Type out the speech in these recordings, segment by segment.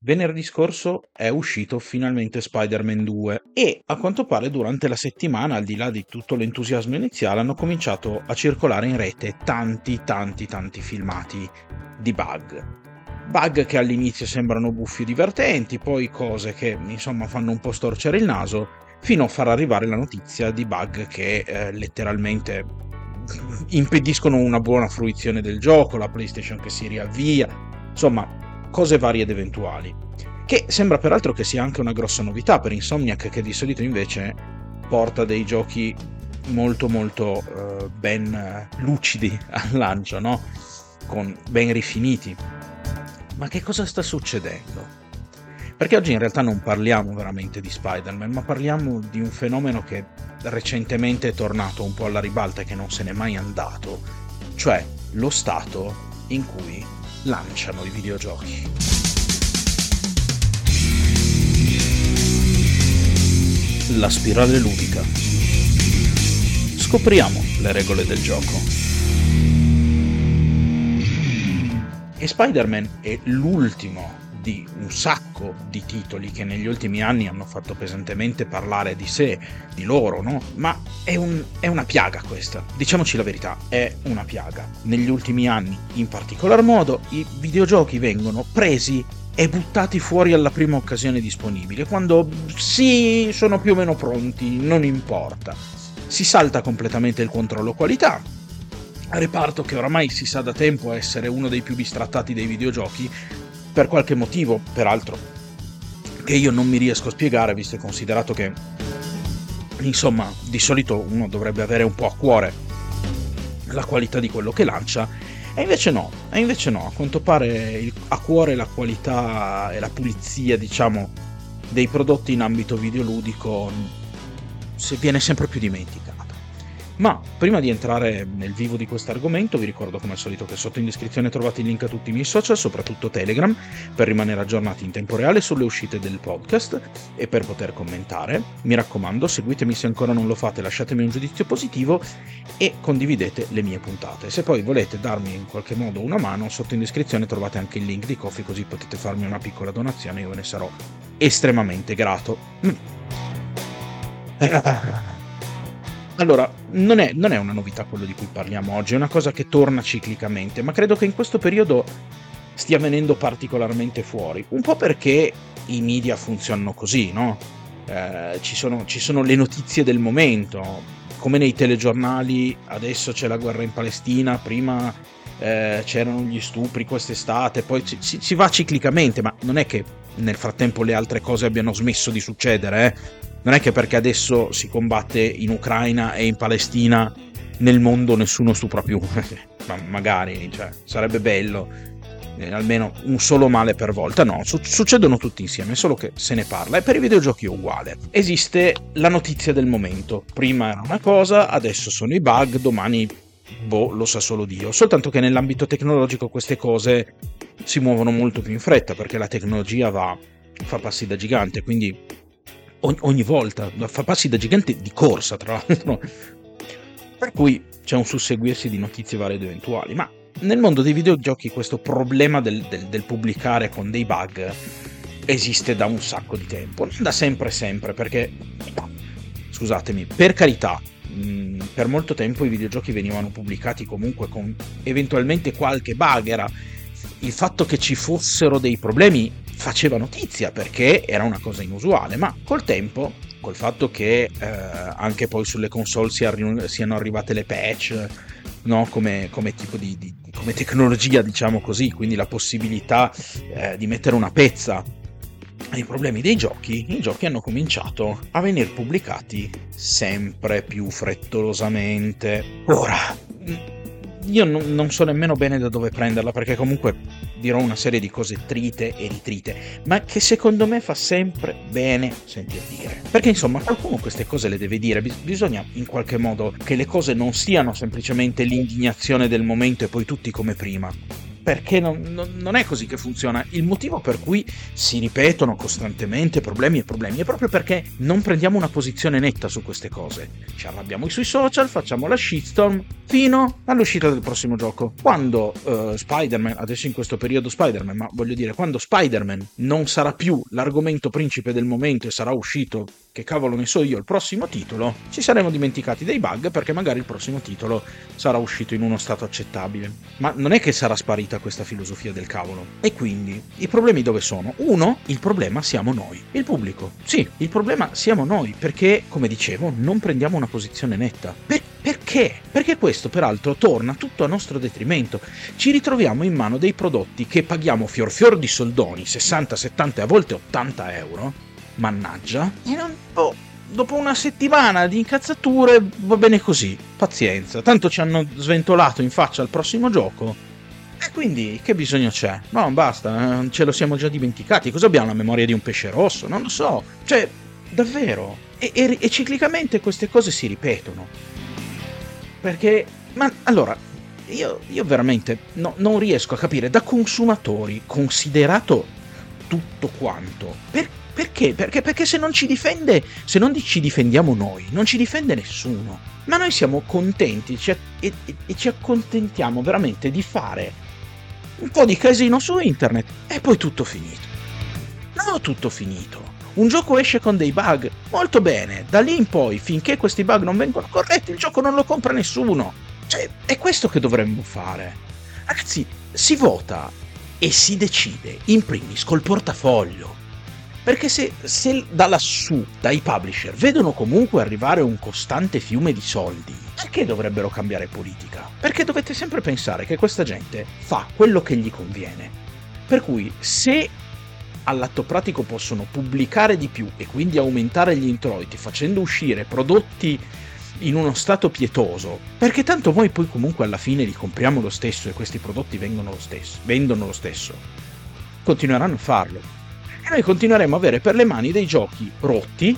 venerdì scorso è uscito finalmente Spider-Man 2 e a quanto pare durante la settimana, al di là di tutto l'entusiasmo iniziale, hanno cominciato a circolare in rete tanti tanti tanti filmati di bug. Bug che all'inizio sembrano buffi e divertenti, poi cose che insomma fanno un po' storcere il naso, fino a far arrivare la notizia di bug che eh, letteralmente impediscono una buona fruizione del gioco, la PlayStation che si riavvia, insomma, cose varie ed eventuali. Che sembra peraltro che sia anche una grossa novità per Insomniac, che di solito invece porta dei giochi molto molto uh, ben lucidi al lancio, no? Con ben rifiniti ma che cosa sta succedendo? Perché oggi in realtà non parliamo veramente di Spider-Man, ma parliamo di un fenomeno che recentemente è tornato un po' alla ribalta e che non se n'è mai andato, cioè lo stato in cui lanciano i videogiochi. La spirale ludica. Scopriamo le regole del gioco. E Spider-Man è l'ultimo di un sacco di titoli che negli ultimi anni hanno fatto pesantemente parlare di sé, di loro, no? Ma è, un, è, una piaga questa, diciamoci la verità, è una piaga. Negli ultimi anni, in particolar modo, i videogiochi vengono presi e buttati fuori alla prima occasione disponibile, quando sì, sono più o meno pronti, non importa. Si salta completamente il controllo qualità, reparto che oramai si sa da tempo essere uno dei più bistrattati dei videogiochi, per qualche motivo, peraltro, che io non mi riesco a spiegare, visto e considerato che, insomma, di solito uno dovrebbe avere un po' a cuore la qualità di quello che lancia, e invece no, e invece no, a quanto pare a cuore la qualità e la pulizia, diciamo, dei prodotti in ambito videoludico si viene sempre più dimentica. Ma prima di entrare nel vivo di questo argomento, vi ricordo come al solito che sotto in descrizione trovate il link a tutti i miei social, soprattutto Telegram, per rimanere aggiornati in tempo reale sulle uscite del podcast e per poter commentare. Mi raccomando, seguitemi se ancora non lo fate, lasciatemi un giudizio positivo e condividete le mie puntate. Se poi volete darmi in qualche modo una mano, sotto in descrizione trovate anche il link di Coffee così potete farmi una piccola donazione, io ve ne sarò estremamente grato. Mm. Allora, non è, non è, una novità quello di cui parliamo oggi, è una cosa che torna ciclicamente, ma credo che in questo periodo stia venendo particolarmente fuori. Un po' perché i media funzionano così, no? Eh, ci, sono, ci sono le notizie del momento, come nei telegiornali, adesso c'è la guerra in Palestina, prima eh, c'erano gli stupri quest'estate, poi si, si, va ciclicamente, ma non è che nel frattempo le altre cose abbiano smesso di succedere, eh? Non è che perché adesso si combatte in Ucraina e in Palestina nel mondo nessuno stupra più, ma magari, cioè, sarebbe bello, eh, almeno un solo male per volta, no, su- succedono tutti insieme, solo che se ne parla. E per i videogiochi è uguale. Esiste la notizia del momento, prima era una cosa, adesso sono i bug, domani boh, lo sa solo Dio, soltanto che nell'ambito tecnologico queste cose si muovono molto più in fretta perché la tecnologia va, fa passi da gigante, quindi ogni, volta, fa passi da gigante di corsa tra l'altro, per cui c'è un susseguirsi di notizie varie ed eventuali, ma nel mondo dei videogiochi questo problema del, del, del pubblicare con dei bug esiste da un sacco di tempo, da sempre sempre, perché, scusatemi, per carità, per molto tempo i videogiochi venivano pubblicati comunque con eventualmente qualche bug, era il fatto che ci fossero dei problemi faceva notizia perché era una cosa inusuale, ma col tempo, col fatto che eh, anche poi sulle console siano arrivate le patch, no? come, come, tipo di, di, come tecnologia, diciamo così, quindi la possibilità eh, di mettere una pezza ai problemi dei giochi, i giochi hanno cominciato a venire pubblicati sempre più frettolosamente. Ora, io non, non, so nemmeno bene da dove prenderla perché comunque dirò una serie di cose trite e ritrite, ma che secondo me fa sempre bene sentir dire. Perché insomma qualcuno queste cose le deve dire, bisogna in qualche modo che le cose non siano semplicemente l'indignazione del momento e poi tutti come prima perché non, non, non, è così che funziona. Il motivo per cui si ripetono costantemente problemi e problemi è proprio perché non prendiamo una posizione netta su queste cose. Ci arrabbiamo sui social, facciamo la shitstorm fino all'uscita del prossimo gioco. Quando uh, Spider-Man, adesso in questo periodo Spider-Man, ma voglio dire, quando Spider-Man non sarà più l'argomento principe del momento e sarà uscito che cavolo ne so io, il prossimo titolo, ci saremo dimenticati dei bug perché magari il prossimo titolo sarà uscito in uno stato accettabile. Ma non è che sarà sparita questa filosofia del cavolo. E quindi i problemi dove sono? Uno, il problema siamo noi, il pubblico. Sì, il problema siamo noi perché, come dicevo, non prendiamo una posizione netta. Per- perché? Perché questo peraltro torna tutto a nostro detrimento. Ci ritroviamo in mano dei prodotti che paghiamo fior fior di soldoni, 60, 70 e a volte 80 euro, mannaggia, e non, oh, dopo una settimana di incazzature va bene così, pazienza, tanto ci hanno sventolato in faccia al prossimo gioco. E quindi che bisogno c'è? No, basta, eh, ce lo siamo già dimenticati. Cosa abbiamo la memoria di un pesce rosso? Non lo so. Cioè, davvero. E, e, e ciclicamente queste cose si ripetono. Perché, ma allora, io, io veramente no, non riesco a capire da consumatori, considerato tutto quanto, perché perché? Perché, perché se non ci difende, se non ci difendiamo noi, non ci difende nessuno. Ma noi siamo contenti ci, e, e, e ci accontentiamo veramente di fare un po' di casino su internet e poi tutto finito. No, tutto finito. Un gioco esce con dei bug, molto bene, da lì in poi, finché questi bug non vengono corretti, il gioco non lo compra nessuno. Cioè, è questo che dovremmo fare. Ragazzi, si vota e si decide in primis col portafoglio. Perché se, se da lassù, dai publisher, vedono comunque arrivare un costante fiume di soldi, perché dovrebbero cambiare politica? Perché dovete sempre pensare che questa gente fa quello che gli conviene. Per cui se all'atto pratico possono pubblicare di più e quindi aumentare gli introiti facendo uscire prodotti in uno stato pietoso, perché tanto noi poi comunque alla fine li compriamo lo stesso e questi prodotti lo stesso, vendono lo stesso, continueranno a farlo e noi continueremo a avere per le mani dei giochi rotti,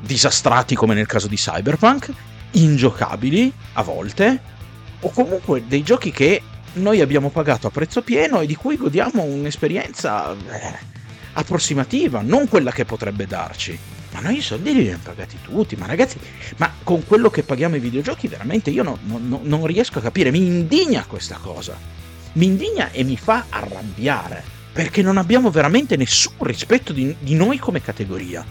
disastrati come nel caso di Cyberpunk, ingiocabili a volte, o comunque dei giochi che noi abbiamo pagato a prezzo pieno e di cui godiamo un'esperienza eh, approssimativa, non quella che potrebbe darci. Ma noi i soldi li abbiamo pagati tutti, ma ragazzi, ma con quello che paghiamo i videogiochi veramente io no, no, non riesco a capire, mi indigna questa cosa. Mi indigna e mi fa arrabbiare perché non abbiamo veramente nessun rispetto di, di noi come categoria.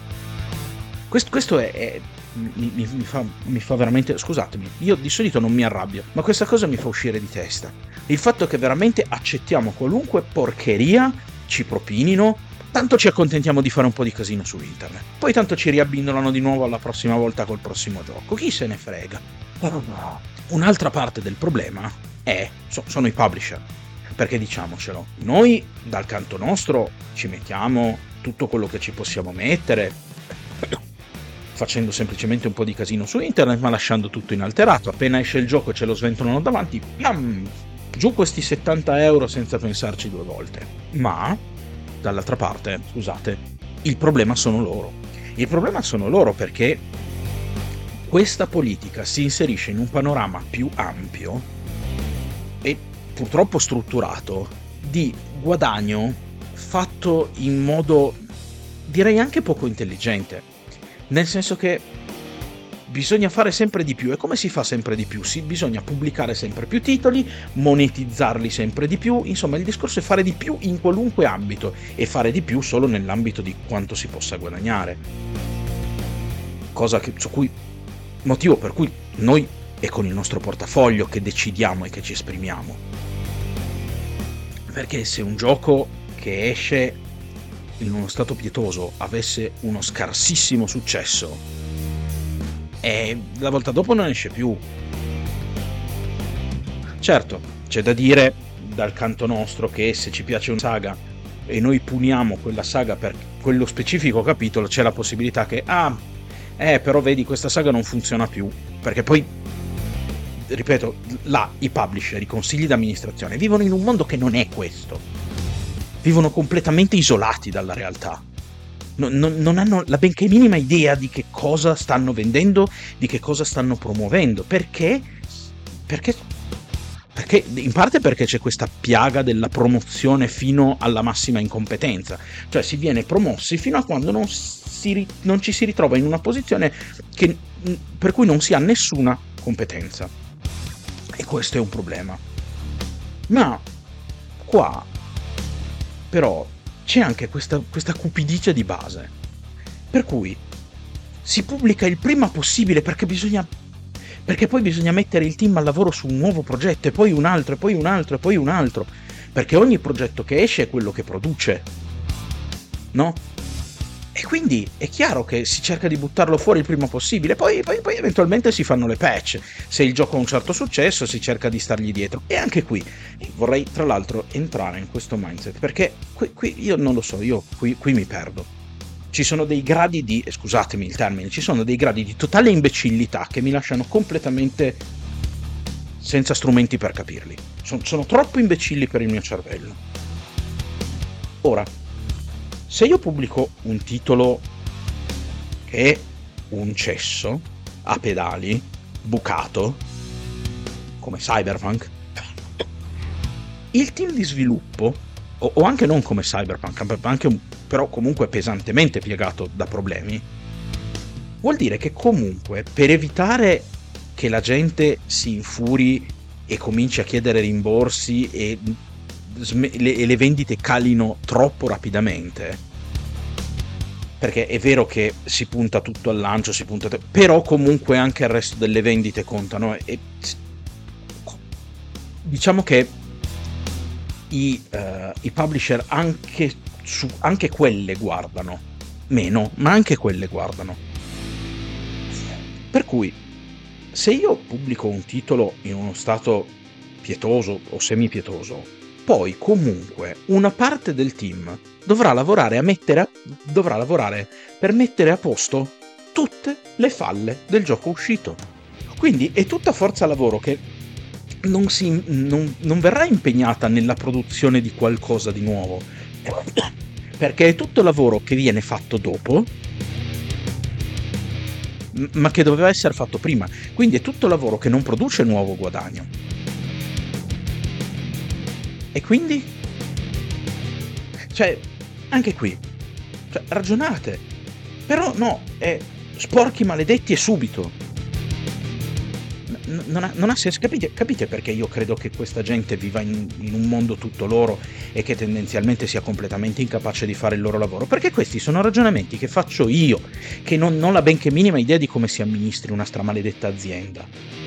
Questo, questo è, è mi, mi, mi, fa, mi, fa, veramente. Scusatemi, io di solito non mi arrabbio, ma questa cosa mi fa uscire di testa. Il fatto che veramente accettiamo qualunque porcheria ci propinino, tanto ci accontentiamo di fare un po' di casino su internet. Poi tanto ci riabbindolano di nuovo alla prossima volta col prossimo gioco. Chi se ne frega? Un'altra parte del problema è, so, sono i publisher perché diciamocelo, noi dal canto nostro ci mettiamo tutto quello che ci possiamo mettere, facendo semplicemente un po' di casino su internet, ma lasciando tutto inalterato. Appena esce il gioco e ce lo sventolano davanti, piam, giù questi 70 euro senza pensarci due volte. Ma, dall'altra parte, scusate, il problema sono loro. Il problema sono loro perché questa politica si inserisce in un panorama più ampio e purtroppo strutturato di guadagno fatto in modo direi anche poco intelligente. Nel senso che bisogna fare sempre di più. E come si fa sempre di più? Si, bisogna pubblicare sempre più titoli, monetizzarli sempre di più. Insomma, il discorso è fare di più in qualunque ambito e fare di più solo nell'ambito di quanto si possa guadagnare. Cosa che, su cui motivo per cui noi è con il nostro portafoglio che decidiamo e che ci esprimiamo perché se un gioco che esce in uno stato pietoso avesse uno scarsissimo successo e la volta dopo non esce più. Certo, c'è da dire dal canto nostro che se ci piace una saga e noi puniamo quella saga per quello specifico capitolo, c'è la possibilità che, ah, eh, però vedi, questa saga non funziona più. Perché poi ripeto, là i publisher, i consigli d'amministrazione vivono in un mondo che non è questo. Vivono completamente isolati dalla realtà. Non, non, non, hanno la benché minima idea di che cosa stanno vendendo, di che cosa stanno promuovendo. Perché? Perché, perché in parte perché c'è questa piaga della promozione fino alla massima incompetenza, cioè si viene promossi fino a quando non, si, non ci si ritrova in una posizione che, per cui non si ha nessuna competenza. E questo è un problema. Ma qua però c'è anche questa, questa cupidigia di base, per cui si pubblica il prima possibile perché bisogna perché poi bisogna mettere il team al lavoro su un nuovo progetto e poi un altro e poi un altro e poi un altro, perché ogni progetto che esce è quello che produce. No? E quindi è chiaro che si cerca di buttarlo fuori il prima possibile, poi, poi, poi, eventualmente si fanno le patch. Se il gioco ha un certo successo si cerca di stargli dietro. E anche qui vorrei tra l'altro entrare in questo mindset, perché qui, qui io non lo so, io qui, qui mi perdo ci sono dei gradi di, eh, scusatemi il termine, ci sono dei gradi di totale imbecillità che mi lasciano completamente senza strumenti per capirli. Sono, sono troppo imbecilli per il mio cervello. Ora, se io pubblico un titolo che è un cesso a pedali, bucato, come Cyberpunk, il team di sviluppo, o, o anche non come Cyberpunk, anche però comunque pesantemente piegato da problemi, vuol dire che comunque per evitare che la gente si infuri e cominci a chiedere rimborsi e le, le vendite calino troppo rapidamente, perché è vero che si punta tutto al lancio, si punta però comunque anche il resto delle vendite contano e diciamo che i, uh, i publisher anche su, anche quelle guardano. Meno, ma anche quelle guardano. Per cui, se io pubblico un titolo in uno stato pietoso o semi-pietoso, poi comunque una parte del team dovrà lavorare, a dovrà lavorare per mettere a posto tutte le falle del gioco uscito. Quindi è tutta forza lavoro che non, si, non, non verrà impegnata nella produzione di qualcosa di nuovo, perché è tutto lavoro che viene fatto dopo ma che doveva essere fatto prima. Quindi è tutto lavoro che non produce nuovo guadagno e quindi cioè anche qui cioè, ragionate però no è sporchi maledetti e subito non ha, non ha senso. Capite, capite, perché io credo che questa gente viva in, in, un mondo tutto loro e che tendenzialmente sia completamente incapace di fare il loro lavoro? Perché questi sono ragionamenti che faccio io, che non, non ho la benché minima idea di come si amministri una stramaledetta azienda.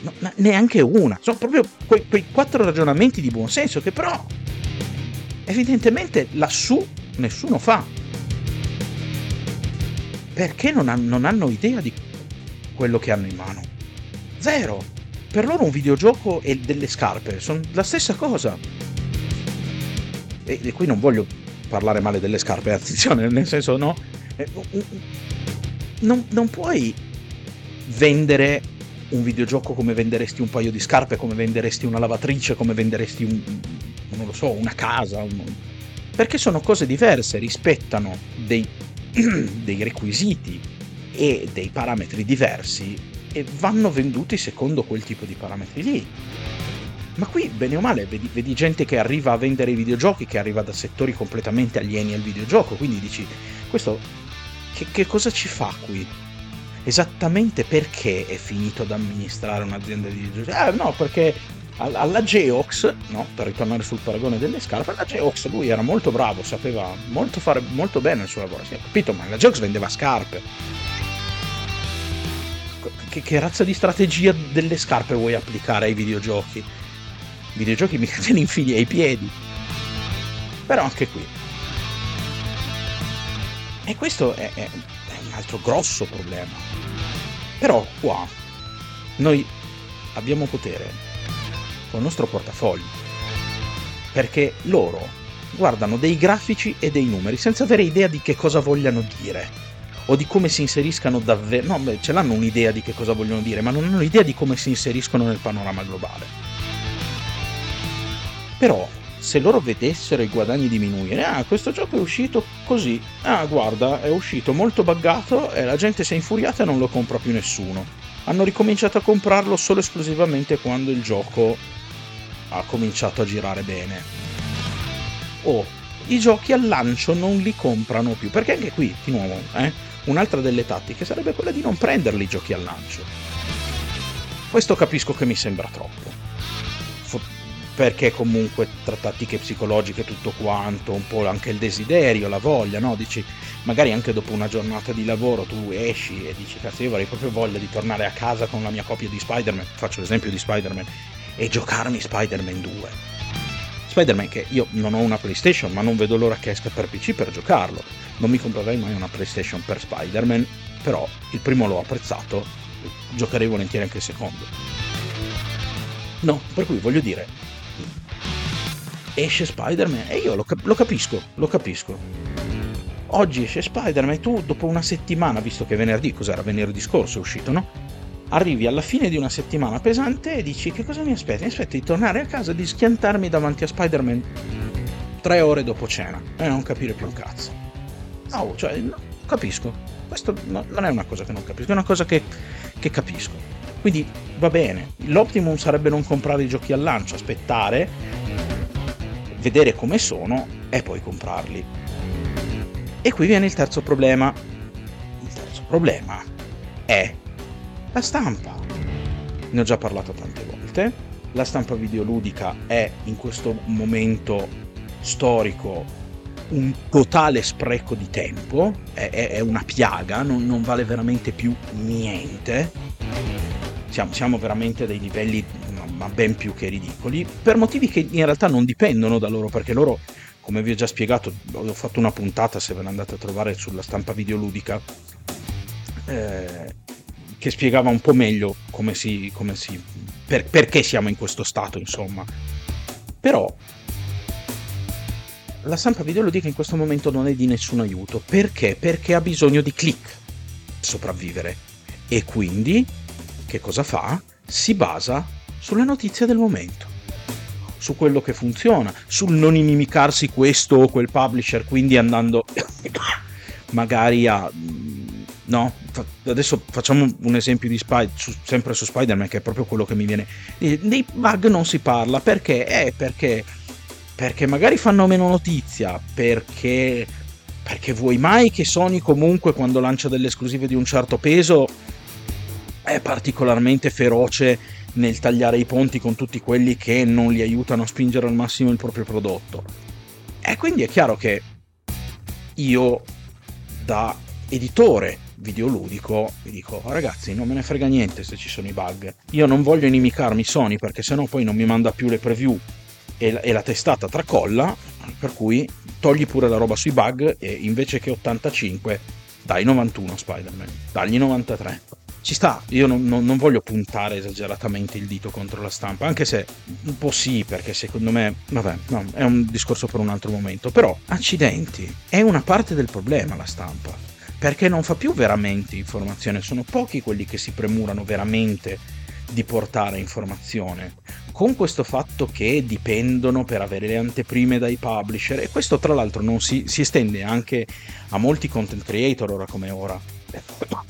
No, neanche una. Sono proprio quei, quei quattro ragionamenti di buon senso che però evidentemente lassù nessuno fa. Perché non, ha, non hanno idea di quello che hanno in mano? Zero. Per loro un videogioco e delle scarpe sono la stessa cosa. E, e qui non voglio parlare male delle scarpe, attenzione, nel senso no. Eh, non, non puoi vendere un videogioco come venderesti un paio di scarpe, come venderesti una lavatrice, come venderesti un, non lo so, una casa. Un... Perché sono cose diverse, rispettano dei, dei requisiti e dei parametri diversi e vanno venduti secondo quel tipo di parametri lì. Ma qui, bene o male, vedi, vedi, gente che arriva a vendere i videogiochi, che arriva da settori completamente alieni al videogioco, quindi dici, questo che, che cosa ci fa qui? Esattamente perché è finito ad amministrare un'azienda di videogiochi? Ah, no, perché alla Geox, no, per ritornare sul paragone delle scarpe, alla Geox lui era molto bravo, sapeva molto fare molto bene il suo lavoro, si è capito, ma la Geox vendeva scarpe che, che, razza di strategia delle scarpe vuoi applicare ai videogiochi? I videogiochi mica te li infili ai piedi. Però anche qui. E questo è, è un altro grosso problema. Però qua noi abbiamo potere con il nostro portafoglio. Perché loro guardano dei grafici e dei numeri senza avere idea di che cosa vogliano dire o di come si inseriscano davvero. No, beh, ce l'hanno un'idea di che cosa vogliono dire, ma non hanno idea di come si inseriscono nel panorama globale. Però, se loro vedessero i guadagni diminuire, ah, questo gioco è uscito così, ah, guarda, è uscito molto buggato e la gente si è infuriata e non lo compra più nessuno. Hanno ricominciato a comprarlo solo esclusivamente quando il gioco ha cominciato a girare bene. Oh, i giochi al lancio non li comprano più, perché anche qui, di nuovo, eh, un'altra delle tattiche sarebbe quella di non prenderli i giochi al lancio. Questo capisco che mi sembra troppo perché comunque tra tattiche psicologiche tutto quanto, un po' anche il desiderio, la voglia, no? Dici, magari anche dopo una giornata di lavoro tu esci e dici, cazzo io avrei proprio voglia di tornare a casa con la mia copia di Spider-Man, faccio l'esempio di Spider-Man, e giocarmi Spider-Man 2. Spider-Man che io non ho una PlayStation, ma non vedo l'ora che esca per PC per giocarlo. Non mi comprerei mai una PlayStation per Spider-Man, però il primo l'ho apprezzato, giocherei volentieri anche il secondo. No, per cui voglio dire, esce Spider-Man e io lo, cap- lo capisco, lo capisco. Oggi esce Spider-Man e tu dopo una settimana, visto che venerdì, cos'era venerdì scorso è uscito, no? Arrivi alla fine di una settimana pesante e dici che cosa mi aspetta? Mi aspetta di tornare a casa e di schiantarmi davanti a Spider-Man tre ore dopo cena e non capire più un cazzo. No, cioè, no, capisco. Questo no, non è una cosa che non capisco, è una cosa che, che capisco. Quindi va bene. L'optimum sarebbe non comprare i giochi al lancio, aspettare vedere come sono e poi comprarli. E qui viene il terzo problema. Il terzo problema è la stampa. Ne ho già parlato tante volte. La stampa videoludica è in questo momento storico un totale spreco di tempo, è, è una piaga, non, non, vale veramente più niente. Siamo, siamo veramente a dei livelli ma ben più che ridicoli, per motivi che in realtà non dipendono da loro, perché loro, come vi ho già spiegato, ho fatto una puntata, se ve ne andate a trovare sulla stampa videoludica, eh, che spiegava un po' meglio come si, come si per, perché siamo in questo stato, insomma. Però la stampa videoludica in questo momento non è di nessun aiuto. Perché? Perché ha bisogno di click sopravvivere. E quindi che cosa fa? Si basa sulla notizia del momento, su quello che funziona, sul non inimicarsi questo o quel publisher, quindi andando magari a... No, adesso facciamo un esempio di Spider, su, sempre su Spider-Man che è proprio quello che mi viene. Dei bug non si parla perché? Eh, perché, perché magari fanno meno notizia, perché, perché vuoi mai che Sony comunque quando lancia delle esclusive di un certo peso è particolarmente feroce nel tagliare i ponti con tutti quelli che non li aiutano a spingere al massimo il proprio prodotto. E quindi è chiaro che io da editore videoludico vi dico ragazzi non me ne frega niente se ci sono i bug. Io non voglio inimicarmi Sony perché sennò poi non mi manda più le preview e la, e la testata tracolla per cui togli pure la roba sui bug e invece che 85 dai 91 Spider-Man. Dagli 93 ci sta, io non, non, non, voglio puntare esageratamente il dito contro la stampa, anche se un po' sì, perché secondo me, vabbè, no, è un discorso per un altro momento, però accidenti, è una parte del problema la stampa, perché non fa più veramente informazione, sono pochi quelli che si premurano veramente di portare informazione, con questo fatto che dipendono per avere le anteprime dai publisher, e questo tra l'altro non si, si estende anche a molti content creator ora come ora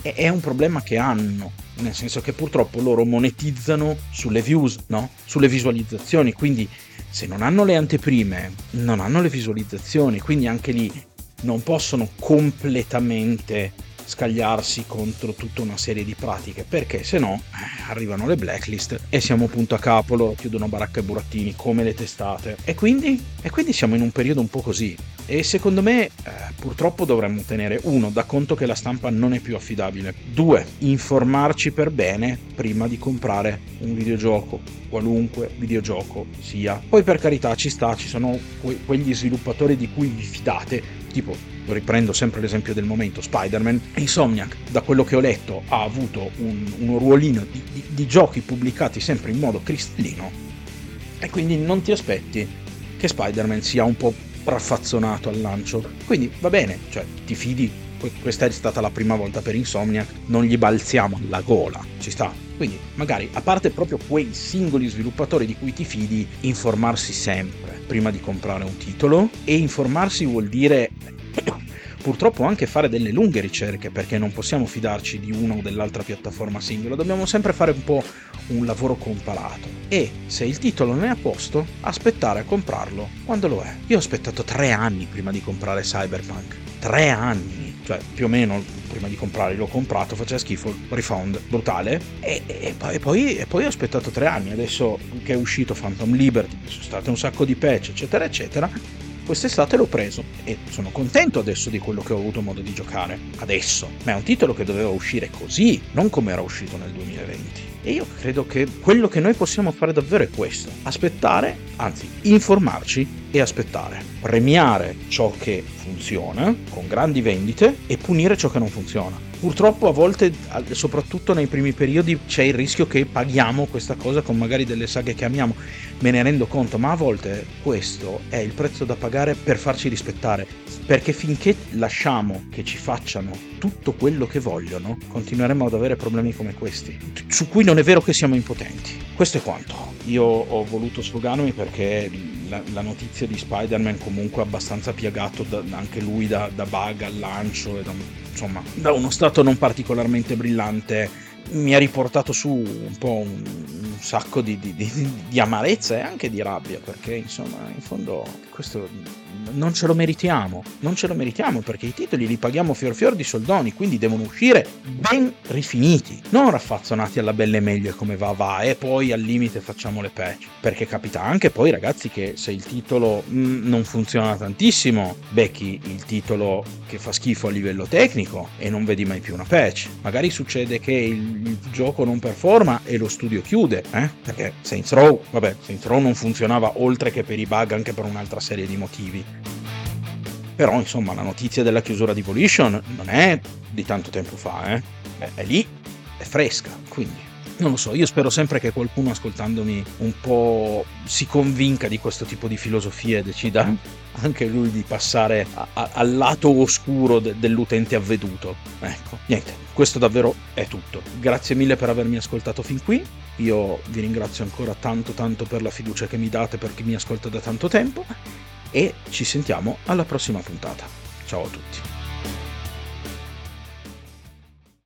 è un problema che hanno, nel senso che purtroppo loro monetizzano sulle views, no? sulle visualizzazioni, quindi se non hanno le anteprime, non hanno le visualizzazioni, quindi anche lì non possono completamente scagliarsi contro tutta una serie di pratiche perché se no eh, arrivano le blacklist e siamo punto a capo loro chiudono baracca e burattini come le testate. E quindi, e quindi siamo in un periodo un po' così. E secondo me eh, purtroppo dovremmo tenere uno da conto che la stampa non è più affidabile. Due informarci per bene prima di comprare un videogioco qualunque videogioco sia. Poi per carità ci sta ci sono que- quegli sviluppatori di cui vi fidate tipo riprendo sempre l'esempio del momento Spider-Man Insomniac da quello che ho letto ha avuto un, uno ruolino di, di, di giochi pubblicati sempre in modo cristallino e quindi non ti aspetti che Spider-Man sia un po' raffazzonato al lancio. Quindi va bene, cioè ti fidi, questa è stata la prima volta per Insomniac, non gli balziamo la gola, ci sta. Quindi magari, a parte proprio quei singoli sviluppatori di cui ti fidi, informarsi sempre prima di comprare un titolo e informarsi vuol dire purtroppo anche fare delle lunghe ricerche perché non possiamo fidarci di una o dell'altra piattaforma singola, dobbiamo sempre fare un po' un lavoro compalato e se il titolo non è a posto, aspettare a comprarlo quando lo è. Io ho aspettato tre anni prima di comprare Cyberpunk, tre anni, cioè più o meno prima di comprare l'ho comprato, faceva schifo, refund, brutale e, e, poi, e, poi, e poi ho aspettato tre anni, adesso che è uscito Phantom Liberty, sono state un sacco di patch eccetera eccetera quest'estate l'ho preso e sono contento adesso di quello che ho avuto modo di giocare. Adesso, ma è un titolo che doveva uscire così, non come era uscito nel 2020. E io credo che quello che noi possiamo fare davvero è questo, aspettare, anzi informarci e aspettare, premiare ciò che funziona con grandi vendite e punire ciò che non funziona. Purtroppo a volte, soprattutto nei primi periodi, c'è il rischio che paghiamo questa cosa con magari delle saghe che amiamo me ne rendo conto, ma a volte questo è il prezzo da pagare per farci rispettare, perché finché lasciamo che ci facciano tutto quello che vogliono, continueremo ad avere problemi come questi, su cui non è vero che siamo impotenti. Questo è quanto. Io ho voluto sfogarmi perché la, la notizia di Spider-Man comunque è abbastanza piagato da, anche lui da, da bug al lancio e da, insomma, da uno stato non particolarmente brillante. Mi ha riportato su un po' un, un sacco di, di, di, di, amarezza e anche di rabbia, perché insomma, in fondo questo non ce lo meritiamo, non ce lo meritiamo perché i titoli li paghiamo fior fior di soldoni, quindi devono uscire ben rifiniti, non raffazzonati alla belle meglio come va va e poi al limite facciamo le patch, perché capita anche poi ragazzi che se il titolo mh, mm, non funziona tantissimo, becchi il titolo che fa schifo a livello tecnico e non vedi mai più una patch, magari succede che il, il gioco non performa e lo studio chiude, eh? perché Saints Row, vabbè, Saints Row non funzionava oltre che per i bug anche per un'altra serie di motivi. Però insomma la notizia della chiusura di Volition non è di tanto tempo fa, eh? è, è lì, è fresca, quindi non lo so, io spero sempre che qualcuno ascoltandomi un po' si convinca di questo tipo di filosofia e decida anche lui di passare a, a, al lato oscuro de, dell'utente avveduto. Ecco, niente, questo davvero è tutto. Grazie mille per avermi ascoltato fin qui. Io vi ringrazio ancora tanto tanto per la fiducia che mi date per chi mi ascolta da tanto tempo e ci sentiamo alla prossima puntata. Ciao a tutti.